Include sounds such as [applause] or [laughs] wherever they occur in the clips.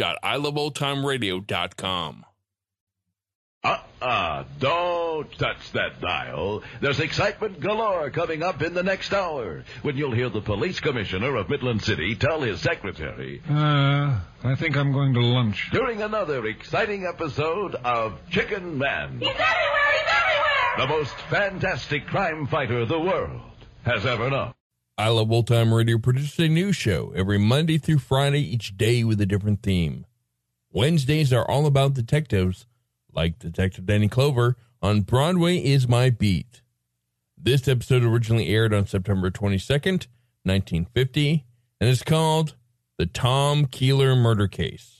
review.iloveoldtimeradio.com. Uh-uh, don't touch that dial. There's excitement galore coming up in the next hour when you'll hear the police commissioner of Midland City tell his secretary Uh, I think I'm going to lunch. during another exciting episode of Chicken Man, He's everywhere! He's everywhere! the most fantastic crime fighter the world has ever known. I Love Old Time Radio produces a new show every Monday through Friday, each day with a different theme. Wednesdays are all about detectives, like Detective Danny Clover on Broadway is My Beat. This episode originally aired on September 22nd, 1950, and is called The Tom Keeler Murder Case.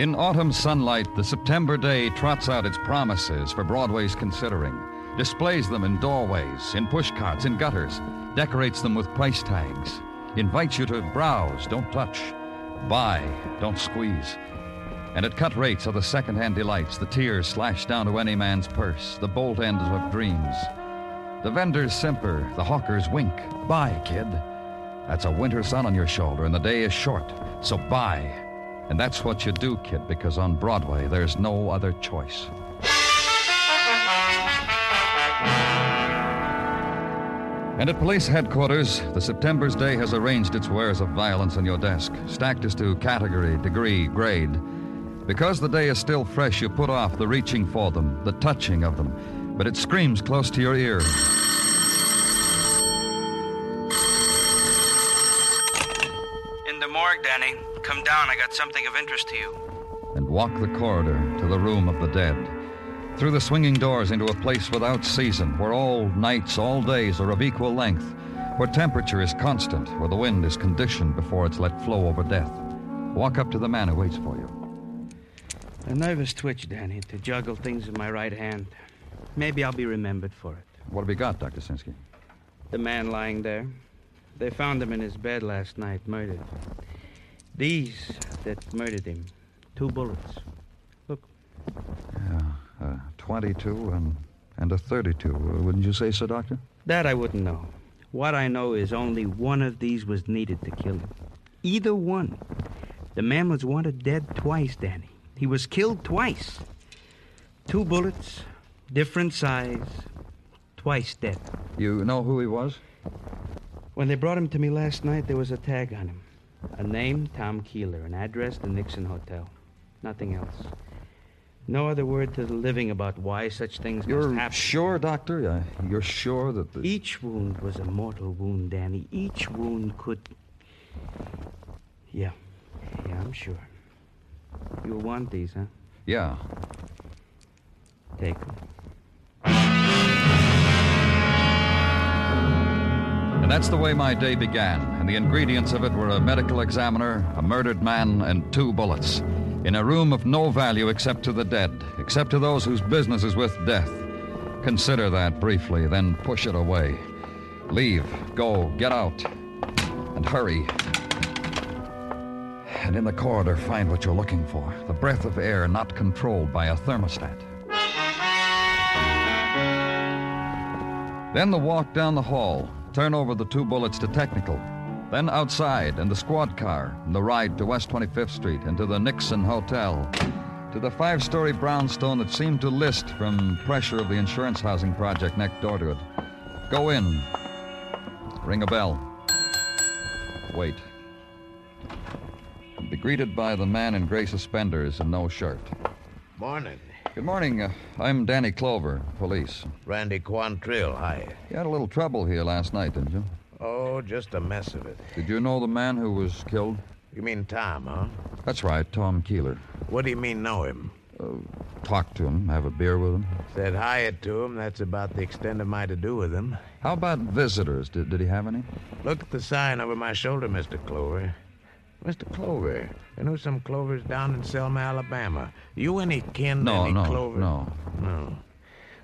In autumn sunlight, the September day trots out its promises for Broadway's considering, displays them in doorways, in pushcarts, in gutters, decorates them with price tags, invites you to browse, don't touch, buy, don't squeeze. And at cut rates are the second-hand delights, the tears slashed down to any man's purse, the bolt ends of dreams. The vendors simper, the hawkers wink. Buy, kid. That's a winter sun on your shoulder, and the day is short, so buy. And that's what you do, kid, because on Broadway there's no other choice. And at police headquarters, the September's Day has arranged its wares of violence on your desk, stacked as to category, degree, grade. Because the day is still fresh, you put off the reaching for them, the touching of them, but it screams close to your ear. In the morgue, Danny. Come down. I got something of interest to you. and walk the corridor to the room of the dead. Through the swinging doors into a place without season, where all nights, all days are of equal length, where temperature is constant, where the wind is conditioned before it's let flow over death. Walk up to the man who waits for you. A nervous twitch, Danny, to juggle things in my right hand. Maybe I'll be remembered for it. What have you got, Dr. Sinsky? The man lying there. They found him in his bed last night, murdered. These that murdered him. Two bullets. Look, Yeah, uh, 22 and, and a 32. Uh, Wouldn't you say so, Doctor? that I wouldn't know. What I know is only one of these was needed to kill him. Either one. The man was wanted dead twice, Danny. He was killed twice. Two bullets, different size, twice dead. You know who he was? When they brought him to me last night, there was a tag on him. A name, Tom Keeler. An address, the Nixon Hotel. Nothing else. No other word to the living about why such things You're must happen. sure, Doctor? You're sure that the... Each wound was a mortal wound, Danny. Each wound could. Yeah. Yeah, I'm sure. You'll want these, huh? Yeah. Take them. And that's the way my day began. And the ingredients of it were a medical examiner, a murdered man, and two bullets. In a room of no value except to the dead, except to those whose business is with death. Consider that briefly, then push it away. Leave, go, get out, and hurry. and in the corridor find what you're looking for the breath of air not controlled by a thermostat. Then the walk down the hall, turn over the two bullets to technical. Then outside in the squad car, and the ride to West 25th Street and to the Nixon Hotel. To the five story brownstone that seemed to list from pressure of the insurance housing project next door to it. Go in. Ring a bell. Wait. Be greeted by the man in gray suspenders and no shirt. Morning. Good morning. Uh, I'm Danny Clover, police. Randy Quantrill, hi. You had a little trouble here last night, didn't you? Oh, just a mess of it. Did you know the man who was killed? You mean Tom, huh? That's right, Tom Keeler. What do you mean, know him? Talk to him, have a beer with him. Said hi to him. That's about the extent of my to do with him. How about visitors? Did, did he have any? Look at the sign over my shoulder, Mr. Clover. Mr. Clover, I know some Clovers down in Selma, Alabama. You any kin to No, any no, Clover? no. No.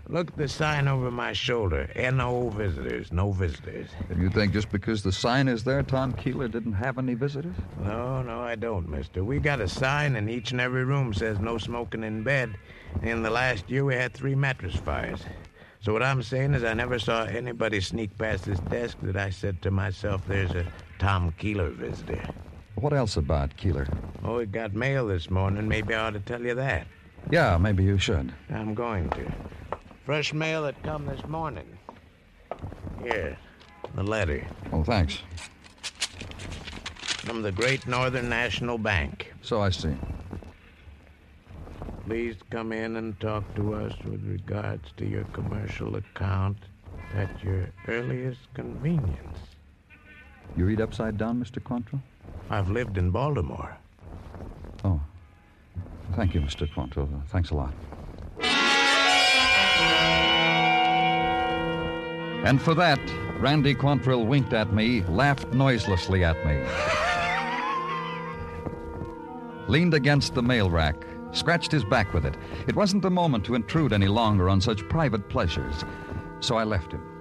Look at the sign over my shoulder. Eh, N.O. visitors, no visitors. And [laughs] you think just because the sign is there, Tom Keeler didn't have any visitors? No, no, I don't, mister. We got a sign in each and every room says no smoking in bed. In the last year, we had three mattress fires. So what I'm saying is I never saw anybody sneak past this desk that I said to myself, there's a Tom Keeler visitor. What else about Keeler? Oh, we got mail this morning. Maybe I ought to tell you that. Yeah, maybe you should. I'm going to. Fresh mail that come this morning. Here, the letter Oh, thanks. from the Great Northern National Bank. So I see. Please come in and talk to us with regards to your commercial account at your earliest convenience. You read upside down, Mr. Quantrill? I've lived in Baltimore. Oh. Thank you, Mr. Quantrill. Thanks a lot. And for that, Randy Quantrill winked at me, laughed noiselessly at me. Leaned against the mail rack, scratched his back with it. It wasn't the moment to intrude any longer on such private pleasures, so I left him.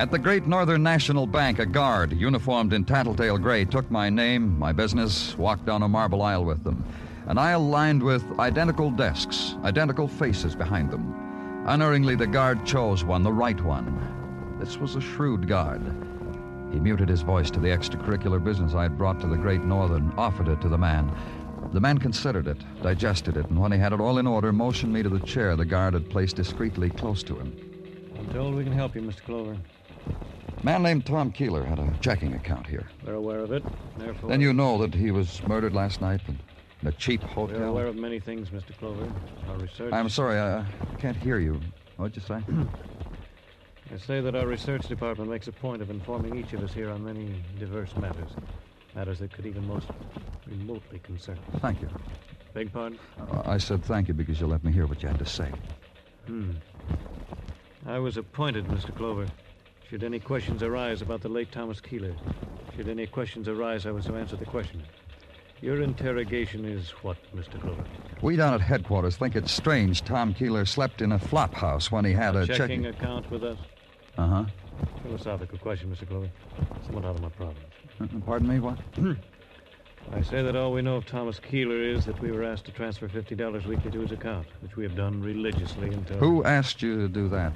At the Great Northern National Bank, a guard, uniformed in tattletale gray, took my name, my business, walked down a marble aisle with them. An aisle lined with identical desks, identical faces behind them. Unerringly, the guard chose one, the right one. This was a shrewd guard. He muted his voice to the extracurricular business I had brought to the Great Northern, offered it to the man. The man considered it, digested it, and when he had it all in order, motioned me to the chair the guard had placed discreetly close to him. I'm told we can help you, Mr. Clover. A man named Tom Keeler had a checking account here. We're aware of it. Therefore, Then you know that he was murdered last night in a cheap We're aware hotel. of many things, Mr. Clover. Our research. I'm sorry, I I can't hear you. What'd you say? [clears throat] I say that our research department makes a point of informing each of us here on many diverse matters. Matters that could even most remotely concern us. Thank you. Beg pardon? Uh, I said thank you because you let me hear what you had to say. Hmm. I was appointed, Mr. Clover. Should any questions arise about the late Thomas Keeler, should any questions arise, I was to answer the question. Your interrogation is what, Mr. Clover? We down at headquarters think it's strange Tom Keeler slept in a flop house when he had a checking checking. account with us? Uh huh. Philosophical question, Mr. Clover. Somewhat out of my province. Uh, Pardon me, what? [clears throat] I say that all we know of Thomas Keeler is that we were asked to transfer $50 weekly to his account, which we have done religiously until. Who asked you to do that?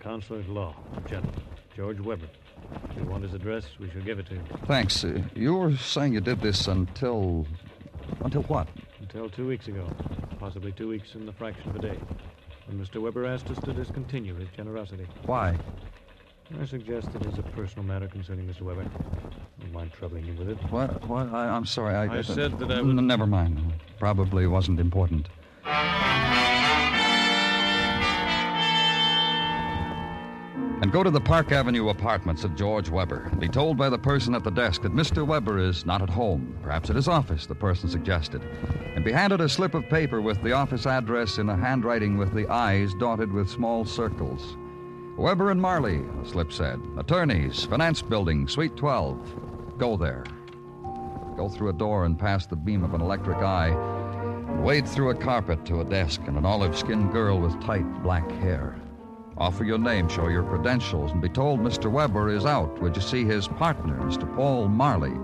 Counselor at Law, gentleman, George Weber. If you want his address, we shall give it to you. Thanks. Uh, you were saying you did this until. Until what? Until two weeks ago, possibly two weeks in the fraction of a day, when Mr. Weber asked us to discontinue his generosity. Why? I suggest it is a personal matter concerning Mr. Weber. Don't mind troubling you with it. What? What? I, I'm sorry. I, I said that I N- Never mind. Probably wasn't important. Go to the Park Avenue apartments of George Weber and be told by the person at the desk that Mr. Weber is not at home, perhaps at his office, the person suggested. And be handed a slip of paper with the office address in a handwriting with the I's dotted with small circles. Weber and Marley, the slip said. Attorneys, Finance Building, Suite 12. Go there. Go through a door and past the beam of an electric eye. And wade through a carpet to a desk and an olive skinned girl with tight black hair. Offer your name, show your credentials, and be told Mr. Weber is out. Would you see his partner, Mr. Paul Marley?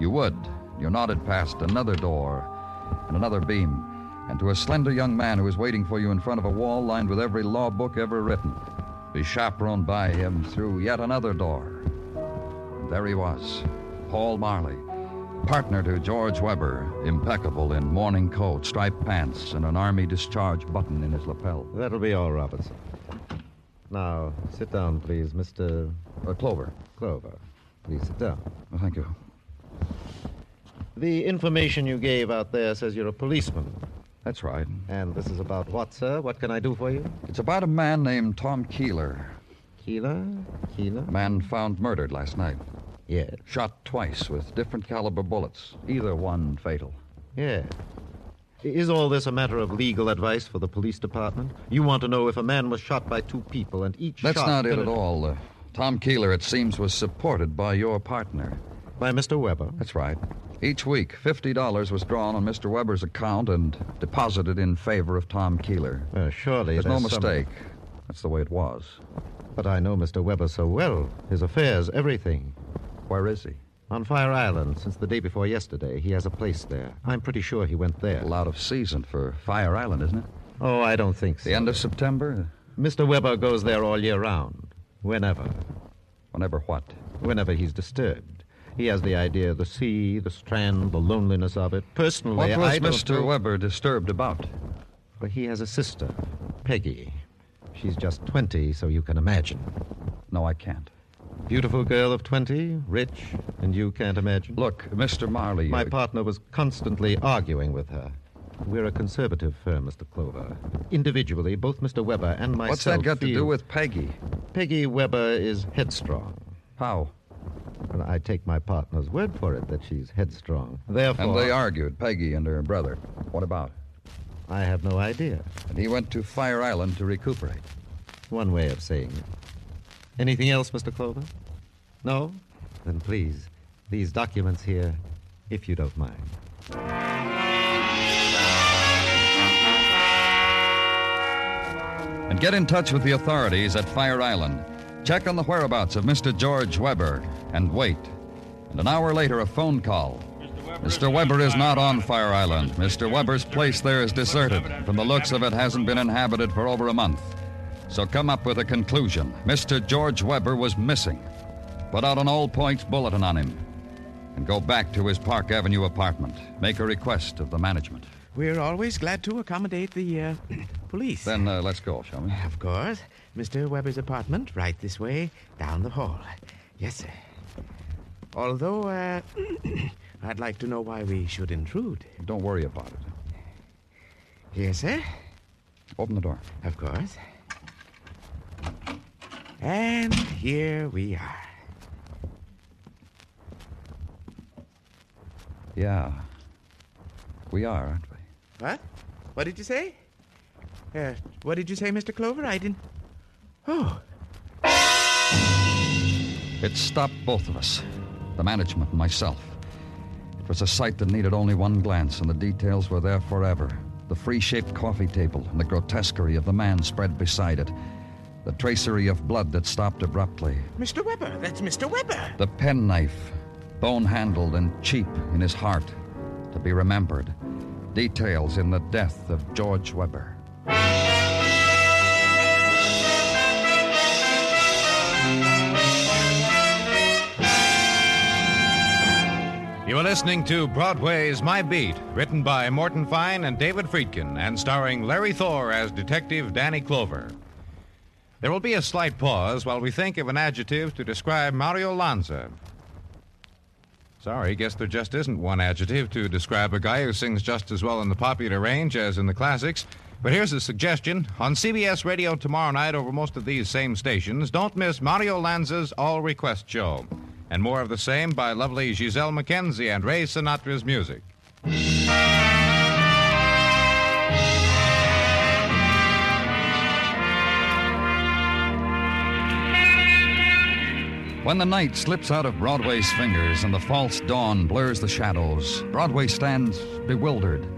You would. You nodded past another door and another beam, and to a slender young man who was waiting for you in front of a wall lined with every law book ever written. Be chaperoned by him through yet another door. And there he was, Paul Marley, partner to George Weber, impeccable in morning coat, striped pants, and an army discharge button in his lapel. That'll be all, Robertson. Now, sit down, please, Mr. Uh, Clover. Clover. Please sit down. Oh, thank you. The information you gave out there says you're a policeman. That's right. And this is about what, sir? What can I do for you? It's about a man named Tom Keeler. Keeler? Keeler? Man found murdered last night. Yes. Shot twice with different caliber bullets, either one fatal. Yeah. Is all this a matter of legal advice for the police department? You want to know if a man was shot by two people and each That's shot... not it at all. Uh, Tom Keeler, it seems, was supported by your partner. By Mr. Weber? That's right. Each week, $50 was drawn on Mr. Weber's account and deposited in favor of Tom Keeler. Uh, surely There's no there's some- mistake. That's the way it was. But I know Mr. Weber so well. His affairs, everything. Where is he? On Fire Island, since the day before yesterday. He has a place there. I'm pretty sure he went there. Well, out of season for Fire Island, isn't it? Oh, I don't think so. The end of September? Mr. Weber goes there all year round. Whenever. Whenever what? Whenever he's disturbed. He has the idea of the sea, the strand, the loneliness of it. Personally, What was I don't Mr. Weber disturbed about? Well, he has a sister, Peggy. She's just 20, so you can imagine. No, I can't. Beautiful girl of 20, rich, and you can't imagine? Look, Mr. Marley. My uh, partner was constantly arguing with her. We're a conservative firm, Mr. Clover. Individually, both Mr. Weber and myself. What's that got to do with Peggy? Peggy Weber is headstrong. How? And I take my partner's word for it that she's headstrong. Therefore, And they argued, Peggy and her brother. What about? I have no idea. And he went to Fire Island to recuperate. One way of saying it. Anything else, Mr. Clover? No? Then please, these documents here, if you don't mind. And get in touch with the authorities at Fire Island. Check on the whereabouts of Mr. George Weber and wait. And an hour later, a phone call. Mr. Weber is not on Fire Island. Mr. Weber's place there is deserted. From the looks of it, hasn't been inhabited for over a month. So come up with a conclusion. Mr. George Weber was missing. Put out an all points bulletin on him. And go back to his Park Avenue apartment. Make a request of the management. We're always glad to accommodate the uh, [clears throat] police. Then uh, let's go, shall we? Of course. Mr. Weber's apartment, right this way, down the hall. Yes, sir. Although, uh, [clears throat] I'd like to know why we should intrude. Don't worry about it. Yes, sir. Open the door. Of course. And here we are. Yeah. We are, aren't we? What? What did you say? Uh, what did you say, Mr. Clover? I didn't. Oh, It stopped both of us the management and myself. It was a sight that needed only one glance, and the details were there forever. The free shaped coffee table and the grotesquerie of the man spread beside it. The tracery of blood that stopped abruptly. Mr. Weber. That's Mr. Weber. The penknife, bone handled and cheap in his heart, to be remembered. Details in the death of George Weber. You are listening to Broadway's My Beat, written by Morton Fine and David Friedkin, and starring Larry Thor as Detective Danny Clover. There will be a slight pause while we think of an adjective to describe Mario Lanza. Sorry, guess there just isn't one adjective to describe a guy who sings just as well in the popular range as in the classics. But here's a suggestion. On CBS Radio tomorrow night over most of these same stations, don't miss Mario Lanza's All Request Show. And more of the same by lovely Gisele MacKenzie and Ray Sinatra's music. When the night slips out of Broadway's fingers and the false dawn blurs the shadows, Broadway stands bewildered.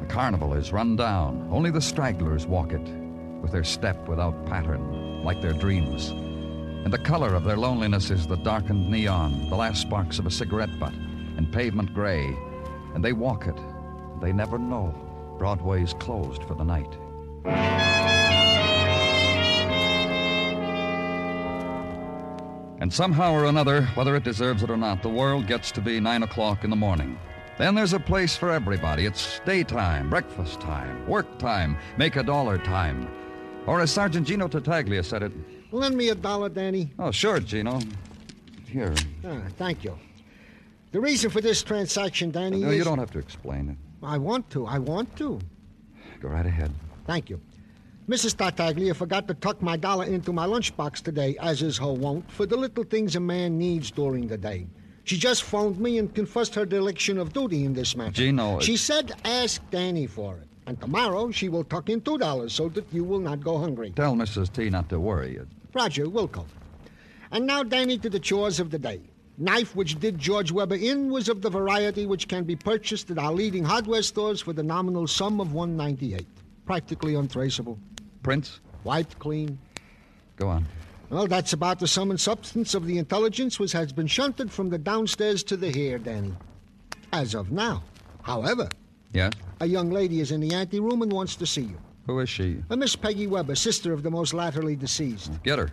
The carnival is run down. Only the stragglers walk it, with their step without pattern. like their dreams. And the color of their loneliness is the darkened neon, the last sparks of a cigarette butt, and pavement gray. And they walk it. They never know. Broadway's closed for the night. And somehow or another, whether it deserves it or not, the world gets to be nine o'clock in the morning. Then there's a place for everybody. It's daytime, breakfast time, work time, make a dollar time. Or as Sergeant Gino Tartaglia said it. Lend me a dollar, Danny. Oh, sure, Gino. Here. Ah, thank you. The reason for this transaction, Danny, No, is... you don't have to explain it. I want to. I want to. Go right ahead. Thank you. Mrs. Tartaglia forgot to tuck my dollar into my lunchbox today, as is her wont, for the little things a man needs during the day. She just phoned me and confessed her dereliction of duty in this matter. Gino, She said ask Danny for it. And tomorrow she will tuck in two dollars so that you will not go hungry. Tell Mrs. T not to worry. Roger, we'll cover. And now, Danny, to the chores of the day. Knife which did George Weber in was of the variety which can be purchased at our leading hardware stores for the nominal sum of 198. Practically untraceable. Prince? Wiped clean. Go on. Well, that's about the sum and substance of the intelligence which has been shunted from the downstairs to the here, Danny. As of now. However, Yeah? a young lady is in the anteroom and wants to see you. Who is she? A Miss Peggy Weber, sister of the most latterly deceased. Get her.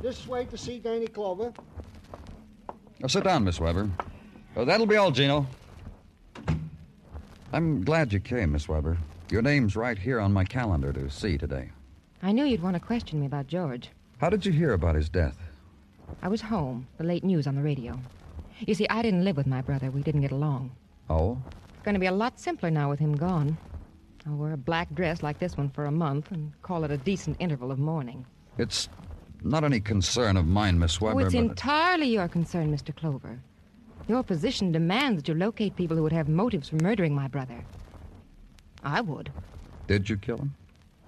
This way to see Danny Clover. Now, sit down, Miss Weber. Oh, that'll be all, Gino. I'm glad you came, Miss Weber. Your name's right here on my calendar to see today. I knew you'd want to question me about George. How did you hear about his death? I was home, the late news on the radio. You see, I didn't live with my brother. We didn't get along. Oh? It's going to be a lot simpler now with him gone. I'll wear a black dress like this one for a month and call it a decent interval of mourning. It's not any concern of mine, Miss oh, Weber. oh, it's entirely your concern, Mr. Clover. Your position demands that you locate people who would have motives for murdering my brother. I would. Did you kill him?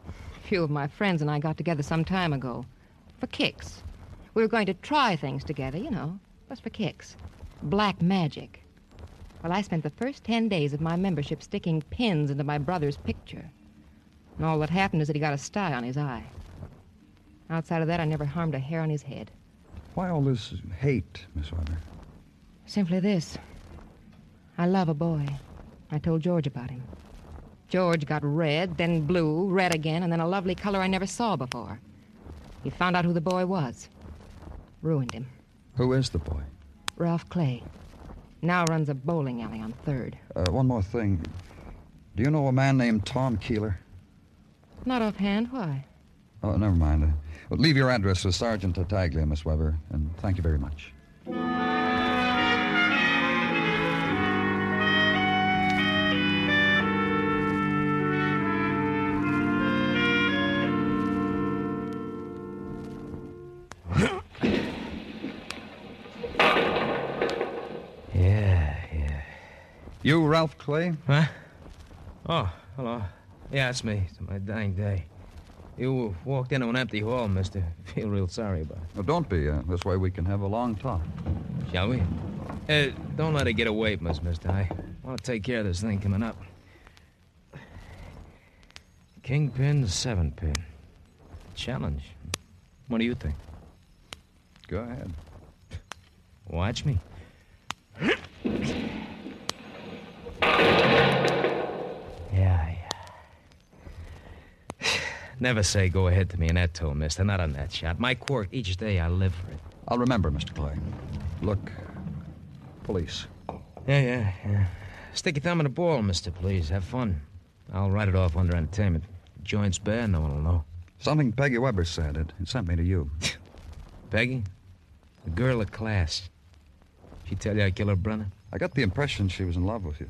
A few of my friends and I got together some time ago. For kicks. We were going to try things together, you know, just for kicks. Black magic. Well, I spent the first ten days of my membership sticking pins into my brother's picture. And all that happened is that he got a sty on his eye. Outside of that, I never harmed a hair on his head. Why all this hate, Miss Weber? Simply this. I love a boy. I told George about him. George got red, then blue, red again, and then a lovely color I never saw before. He found out who the boy was. Ruined him. Who is the boy? Ralph Clay. Now runs a bowling alley on Third. Uh, one more thing. Do you know a man named Tom Keeler? Not offhand, why? Oh, never mind. Uh, leave your address with Sergeant Tartaglia, Miss Weber, and thank you very much. You, Ralph Clay? Huh? Oh, hello. Yeah, it's me. It's my dying day. You walked into an empty hall, mister. [laughs] Feel real sorry about it. Well, don't be. Uh, this way we can have a long talk. Shall we? Uh, don't let it get away from us, mister. I want to take care of this thing coming up. Kingpin, seven pin. Challenge. What do you think? Go ahead. Watch me. Yeah, yeah. Never say go ahead to me in that tone, mister. Not on that shot. My quirk, each day I live for it. I'll remember, Mr. Clay. Look, police. Yeah, yeah, yeah. Stick your thumb in the ball, mister, please. Have fun. I'll write it off under entertainment. Joint's bad, no one will know. Something Peggy Weber said. It, it sent me to you. [laughs] Peggy? The girl of class. She tell you I kill her brother? I got the impression she was in love with you.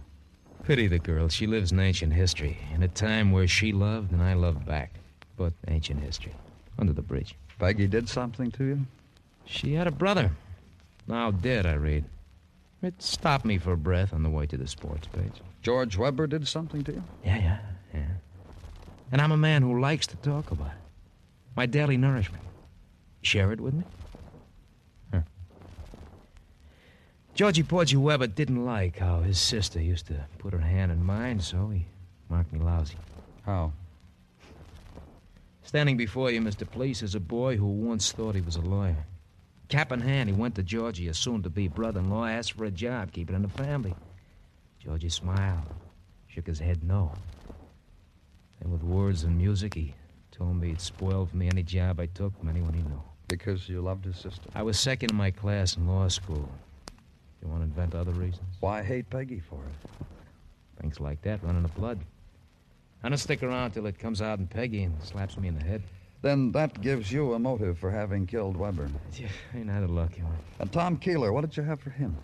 Pity the girl. She lives in ancient history. In a time where she loved and I loved back. But ancient history. Under the bridge. Peggy did something to you? She had a brother. Now dead, I read. It stopped me for breath on the way to the sports page. George Weber did something to you? Yeah, yeah, yeah. And I'm a man who likes to talk about it. My daily nourishment. Share it with me? Huh. Georgie Porgy Weber didn't like how his sister used to put her hand in mine, so he marked me lousy. How? Standing before you, Mr. Police, is a boy who once thought he was a lawyer. Cap in hand, he went to Georgie, soon to be brother in law, asked for a job, keep it in the family. Georgie smiled, shook his head no. And with words and music, he told me he'd spoil for me any job I took from anyone he knew. Because you loved his sister? I was second in my class in law school. You want to invent other reasons? Why hate Peggy for it? Things like that run in the blood. I don't stick around till it comes out in Peggy and slaps me in the head. Then that gives you a motive for having killed Weber. Yeah, ain't that a lucky one? And Tom Keeler, what did you have for him?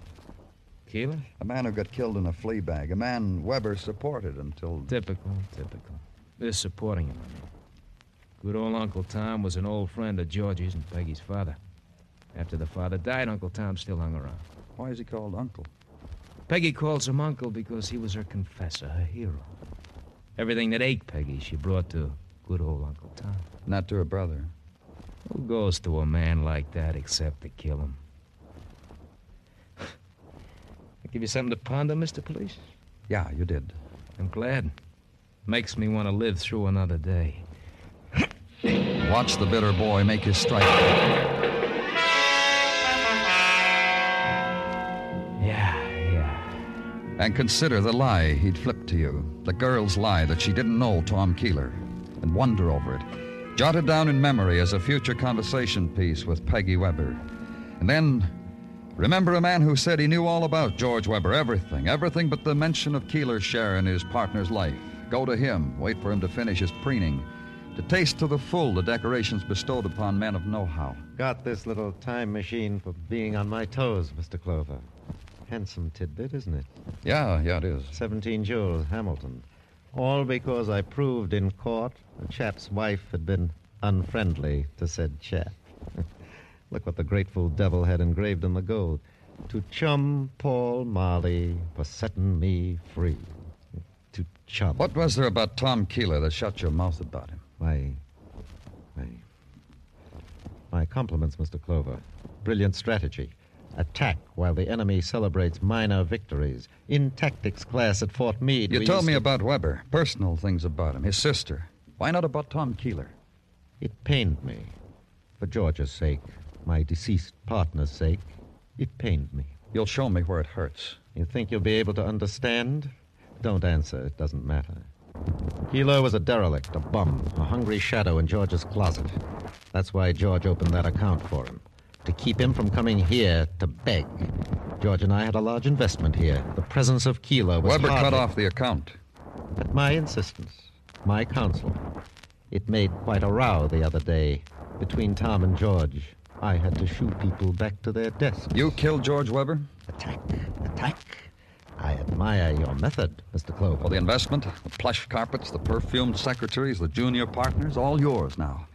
Keeler? A man who got killed in a flea bag. A man Weber supported until. Typical, typical. This supporting him. Good old Uncle Tom was an old friend of Georgie's and Peggy's father. After the father died, Uncle Tom still hung around. Why is he called Uncle? Peggy calls him Uncle because he was her confessor, her hero. Everything that ached Peggy, she brought to good old Uncle Tom. Not to her brother. Who goes to a man like that except to kill him? I give you something to ponder, Mr. Police? Yeah, you did. I'm glad. Makes me want to live through another day. Watch the bitter boy make his strike. And consider the lie he'd flipped to you. The girl's lie that she didn't know Tom Keeler. And wonder over it. Jotted down in memory as a future conversation piece with Peggy Weber. And then remember a man who said he knew all about George Weber, everything, everything but the mention of Keeler's share in his partner's life. Go to him, wait for him to finish his preening, to taste to the full the decorations bestowed upon men of know-how. Got this little time machine for being on my toes, Mr. Clover. Handsome tidbit, isn't it? Yeah, yeah, it is. 17 jewels, Hamilton. All because I proved in court the chap's wife had been unfriendly to said chap. [laughs] Look what the grateful devil had engraved in the gold. To chum Paul Marley for setting me free. To chum. What was there about Tom Keeler that shut your mouth about him? My. My. My compliments, Mr. Clover. Brilliant strategy. Attack while the enemy celebrates minor victories. In tactics class at Fort Meade. You told me to- about Weber, personal things about him, his sister. Why not about Tom Keeler? It pained me. For George's sake, my deceased partner's sake, it pained me. You'll show me where it hurts. You think you'll be able to understand? Don't answer. It doesn't matter. Keeler was a derelict, a bum, a hungry shadow in George's closet. That's why George opened that account for him. To keep him from coming here to beg. George and I had a large investment here. The presence of Keeler was Weber cut off the account. At my insistence, my counsel. It made quite a row the other day between Tom and George. I had to shoo people back to their desks. You killed George Weber? Attack, attack. I admire your method, Mr. Clover. For the investment, the plush carpets, the perfumed secretaries, the junior partners, all yours now.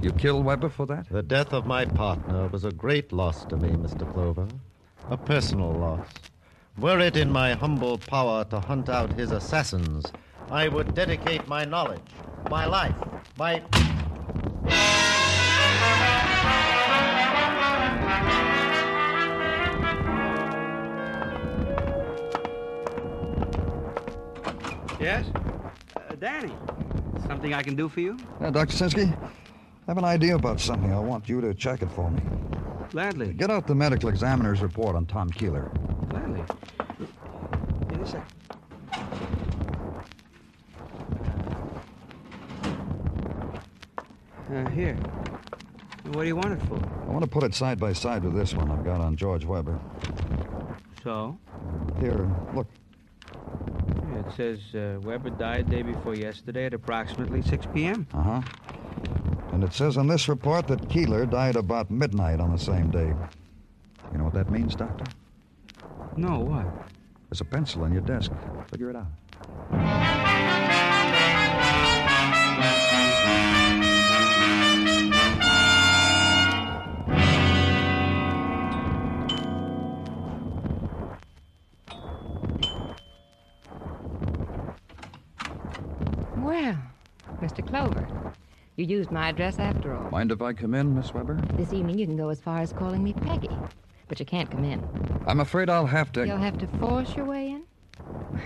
You killed Weber for that? The death of my partner was a great loss to me, Mr. Clover. A personal loss. Were it in my humble power to hunt out his assassins, I would dedicate my knowledge, my life, my. Yes? Uh, Danny, something I can do for you? Uh, Dr. Sinsky, I have an idea about something. I want you to check it for me. Gladly. Get out the medical examiner's report on Tom Keeler. Gladly. In a sec. Uh, here. What do you want it for? I want to put it side by side with this one I've got on George Weber. So? Here, look. It says uh, Weber died day before yesterday at approximately 6 p.m. Uh huh. And it says in this report that Keeler died about midnight on the same day. You know what that means, Doctor? No, what? There's a pencil on your desk. Figure it out. You used my address after all. Mind if I come in, Miss Weber? This evening you can go as far as calling me Peggy, but you can't come in. I'm afraid I'll have to. You'll have to force your way in? [laughs]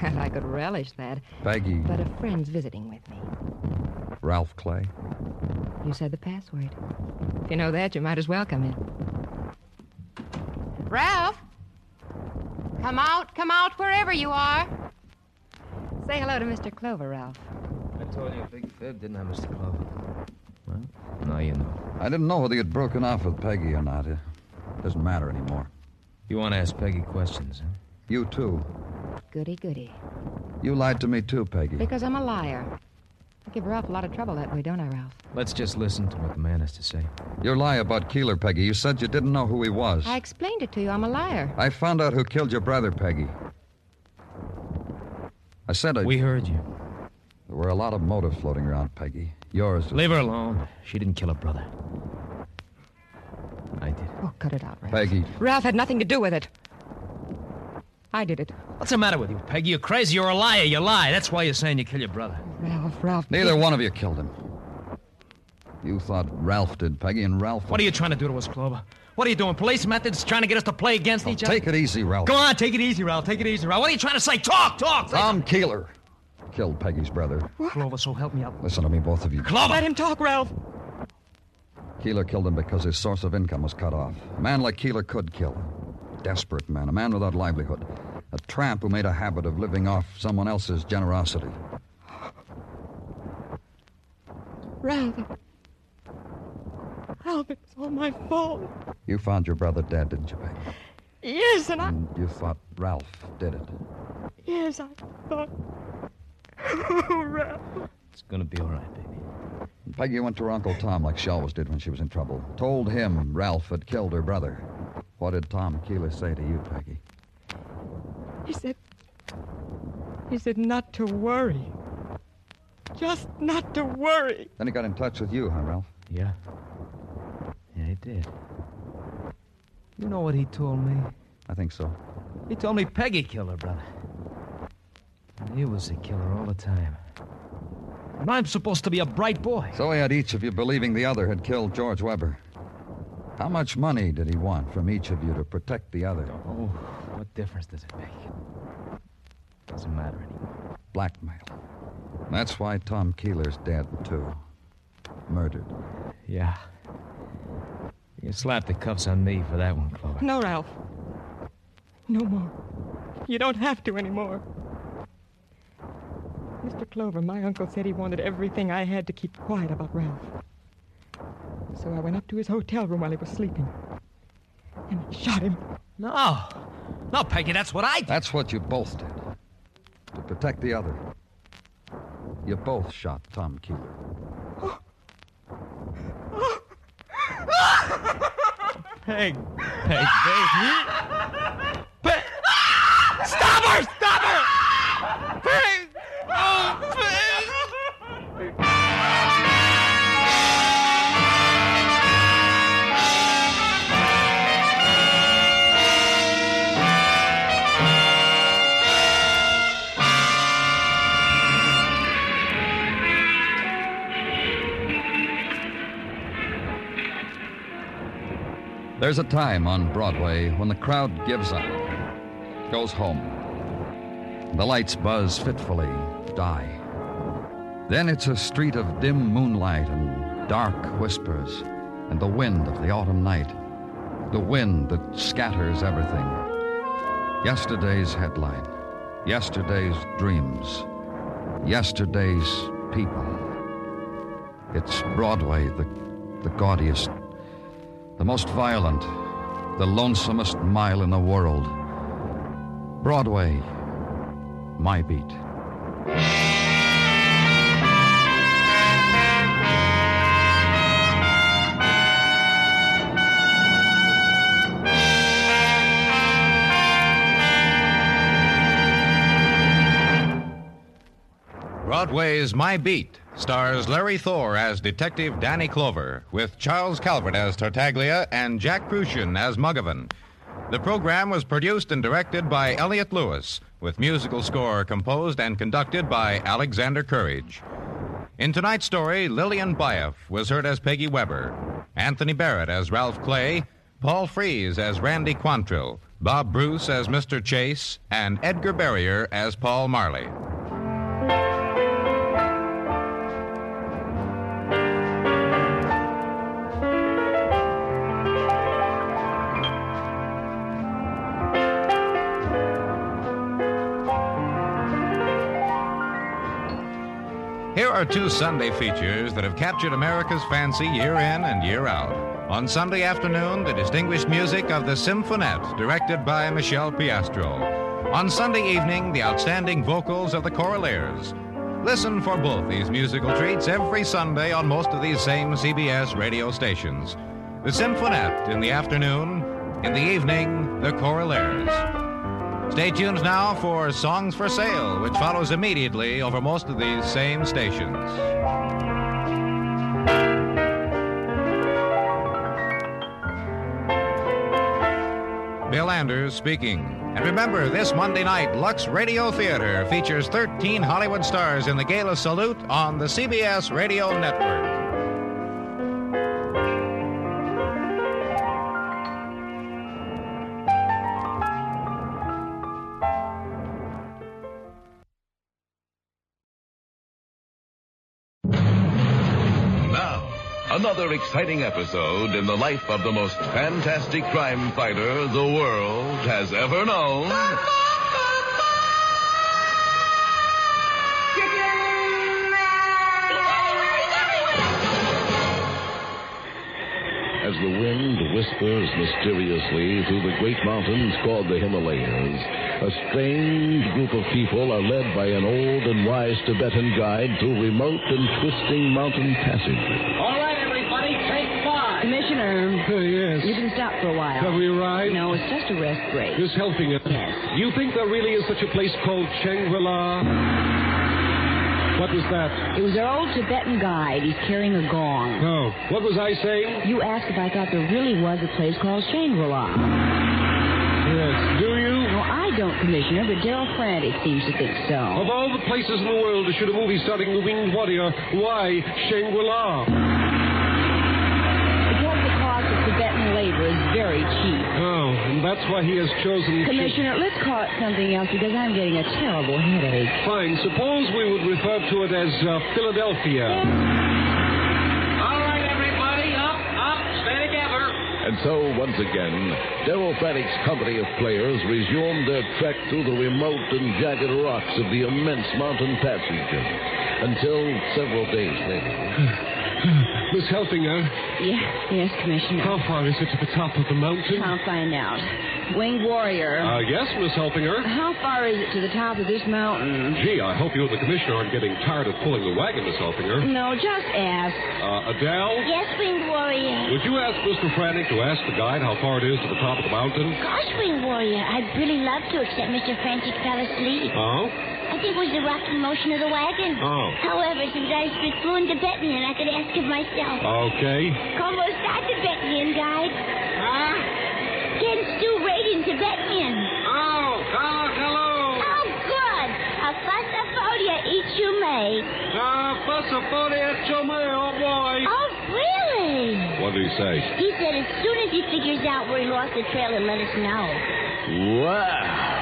Well, I could relish that. Peggy. But a friend's visiting with me. Ralph Clay. You said the password. If you know that, you might as well come in. Ralph! Come out, come out, wherever you are. Say hello to Mr. Clover, Ralph. I told you a big fib, didn't I, Mr. Clover? Well, now you know. I didn't know whether you'd broken off with Peggy or not. It doesn't matter anymore. You want to ask Peggy questions, huh? You, too. Goody, goody. You lied to me, too, Peggy. Because I'm a liar. I give Ralph a lot of trouble that way, don't I, Ralph? Let's just listen to what the man has to say. Your lie about Keeler, Peggy. You said you didn't know who he was. I explained it to you. I'm a liar. I found out who killed your brother, Peggy. I said I. We heard you. There were a lot of motives floating around, Peggy. Yours. Leave her alone. She didn't kill her brother. I did. Oh, cut it out, Ralph. Peggy. Ralph had nothing to do with it. I did it. What's the matter with you, Peggy? You're crazy. You're a liar. You lie. That's why you're saying you killed your brother. Ralph, Ralph. Neither one of you killed him. You thought Ralph did, Peggy, and Ralph. What are you trying to do to us, Clover? What are you doing? Police methods trying to get us to play against each other? take it easy, Ralph. Go on, take it easy, Ralph. Take it easy, Ralph. What are you trying to say? Talk, talk. Say Tom Keeler killed Peggy's brother. Clover, so help me out. Listen to me, both of you. Clover! Let him talk, Ralph. Keeler killed him because his source of income was cut off. A man like Keeler could kill. Desperate man, a man without livelihood. A tramp who made a habit of living off someone else's generosity. Ralph. Ralph, it's all my fault. You found your brother dead, didn't you, Peggy? Yes, and I. And you thought Ralph did it. Yes, I thought. Oh, Ralph. It's gonna be all right, baby. And Peggy went to her Uncle Tom like she always did when she was in trouble. Told him Ralph had killed her brother. What did Tom Keeler say to you, Peggy? He said. He said not to worry. Just not to worry. Then he got in touch with you, huh, Ralph? Yeah. Yeah, he did. You know what he told me? I think so. He told me Peggy killed her brother. And he was the killer all the time. And I'm supposed to be a bright boy. So he had each of you believing the other had killed George Weber. How much money did he want from each of you to protect the other? Oh, what difference does it make? Doesn't matter anymore. Blackmail. That's why Tom Keeler's dead, too. Murdered. Yeah. You can slap the cuffs on me for that one, Clover. No, Ralph. No more. You don't have to anymore. Mr. Clover, my uncle said he wanted everything I had to keep quiet about Ralph. So I went up to his hotel room while he was sleeping. And I shot him. No. No, Peggy, that's what I did. That's what you both did. To protect the other. You both shot Tom Keeler. Peg. Peg, baby. There's a time on Broadway when the crowd gives up, goes home. The lights buzz fitfully, die. Then it's a street of dim moonlight and dark whispers, and the wind of the autumn night. The wind that scatters everything. Yesterday's headline, yesterday's dreams, yesterday's people. It's Broadway, the, the gaudiest, the most violent, the lonesomest mile in the world. Broadway, my beat. Broadway's My Beat stars Larry Thor as Detective Danny Clover, with Charles Calvert as Tartaglia and Jack Kruschen as Muggavan. The program was produced and directed by Elliott Lewis, with musical score composed and conducted by Alexander Courage. In tonight's story, Lillian Buyeff was heard as Peggy Weber, Anthony Barrett as Ralph Clay, Paul Frees as Randy Quantrill, Bob Bruce as Mr. Chase, and Edgar Barrier as Paul Marley. Are two Sunday features that have captured America's fancy year in and year out. On Sunday afternoon, the distinguished music of the Symphonette, directed by Mishel Piastro. On Sunday evening, the outstanding vocals of the Choraleers. Listen for both these musical treats every Sunday on most of these same CBS radio stations. The Symphonette in the afternoon, in the evening, the Choraleers. Stay tuned now for Songs for Sale, which follows immediately over most of these same stations. Bill Anders speaking. And remember, this Monday night, Lux Radio Theater features 13 Hollywood stars in the Gala Salute on the CBS Radio Network. Another exciting episode in the life of the most fantastic crime fighter the world has ever known. As the wind whispers mysteriously through the great mountains called the Himalayas, a strange group of people are led by an old and wise Tibetan guide through remote and twisting mountain passages. All right, everybody, take five. Commissioner. Uh, yes. You can stop for a while. Have we arrived? No, it's just a rest break. Miss Helfinger. Yes. You think there really is such a place called Shangri-La? What was that? It was our old Tibetan guide. He's carrying a gong. Oh, what was I saying? You asked if I thought there really was a place called Shangri-La. Yes. Do you? No, I don't, Commissioner, but Daryl Frantic seems to think so. Of all the places in the world to shoot a movie starring the Winged Warrior, why Shangri-La? Because the cost of Tibetan labor is very cheap. Oh, and that's why he has chosen... Commissioner, let's call it something else because I'm getting a terrible headache. Fine. Suppose we would refer to it as uh, Philadelphia. All right, everybody, up, up, stay together. And so, once again, Daryl Frantic's company of players resumed their trek through the remote and jagged rocks of the immense mountain passages until several days later. [sighs] [sighs] [sighs] [sighs] Miss Helfinger, Yes, yes, Commissioner. how far is it to the top of the mountain? I'll find out. Winged Warrior. Uh, yes, Miss Helfinger. How far is it to the top of this mountain? Gee, I hope you and the commissioner aren't getting tired of pulling the wagon, Miss Helfinger. No, just ask. Uh, Adele, Yes, Winged Warrior. would you ask Mr. Frantic to ask the guide how far it is to the top of the mountain? Gosh, Winged Warrior, I'd really love to, except Mr. Frantic fell asleep. Oh? I think it was the rocking motion of the wagon. Oh. However, since I speak fluent Tibetan, I could ask him myself. Okay. Como está Tibetan, guide? Huh? Can Stu rate in Tibetan? Oh, hello, hello. Oh, good. A fastaphodia each you may. Uh, Passaporte Chome, oh boy. Oh, really? What did he say? He said as soon as he figures out where he lost the trail, he'll let us know. Wow.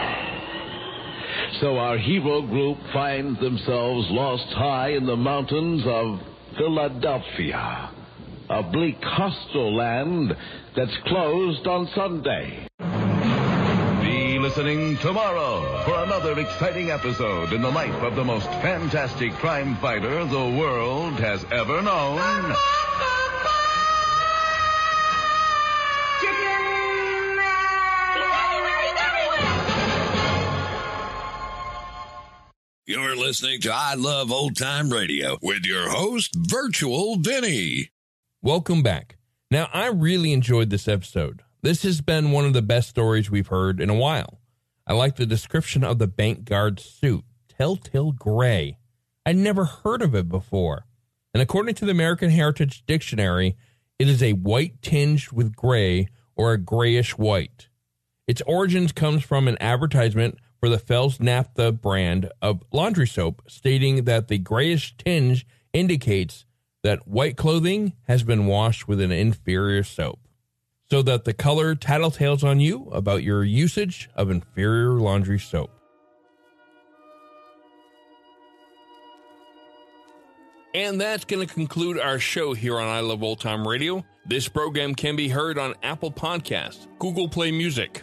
So our hero group finds themselves lost high in the mountains of Philadelphia, a bleak, hostile land that's closed on Sunday. Be listening tomorrow for another exciting episode in the life of the most fantastic crime fighter the world has ever known. You're listening to I Love Old Time Radio with your host, Virtual Vinny. Welcome back. Now, I really enjoyed this episode. This has been one of the best stories we've heard in a while. I like the description of the bank guard suit, Telltale Gray. I'd never heard of it before. And according to the American Heritage Dictionary, it is a white tinged with gray or a grayish white. Its origins comes from an advertisement for the Fels Naptha brand of laundry soap, stating that the grayish tinge indicates that white clothing has been washed with an inferior soap, so that the color tattletales on you about your usage of inferior laundry soap. And that's going to conclude our show here on I Love Old Time Radio. This program can be heard on Apple Podcasts, Google Play Music,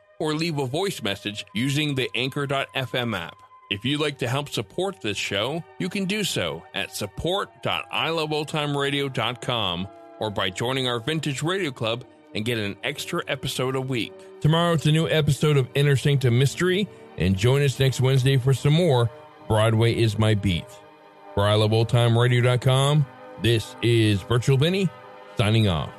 or leave a voice message using the anchor.fm app. If you'd like to help support this show, you can do so at support.iloveoldtimeradio.com or by joining our Vintage Radio Club and get an extra episode a week. Tomorrow it's a new episode of Inner Sanctum Mystery, and join us next Wednesday for some more Broadway is My Beat. For iloveoldtimeradio.com, this is Virtual Vinny signing off.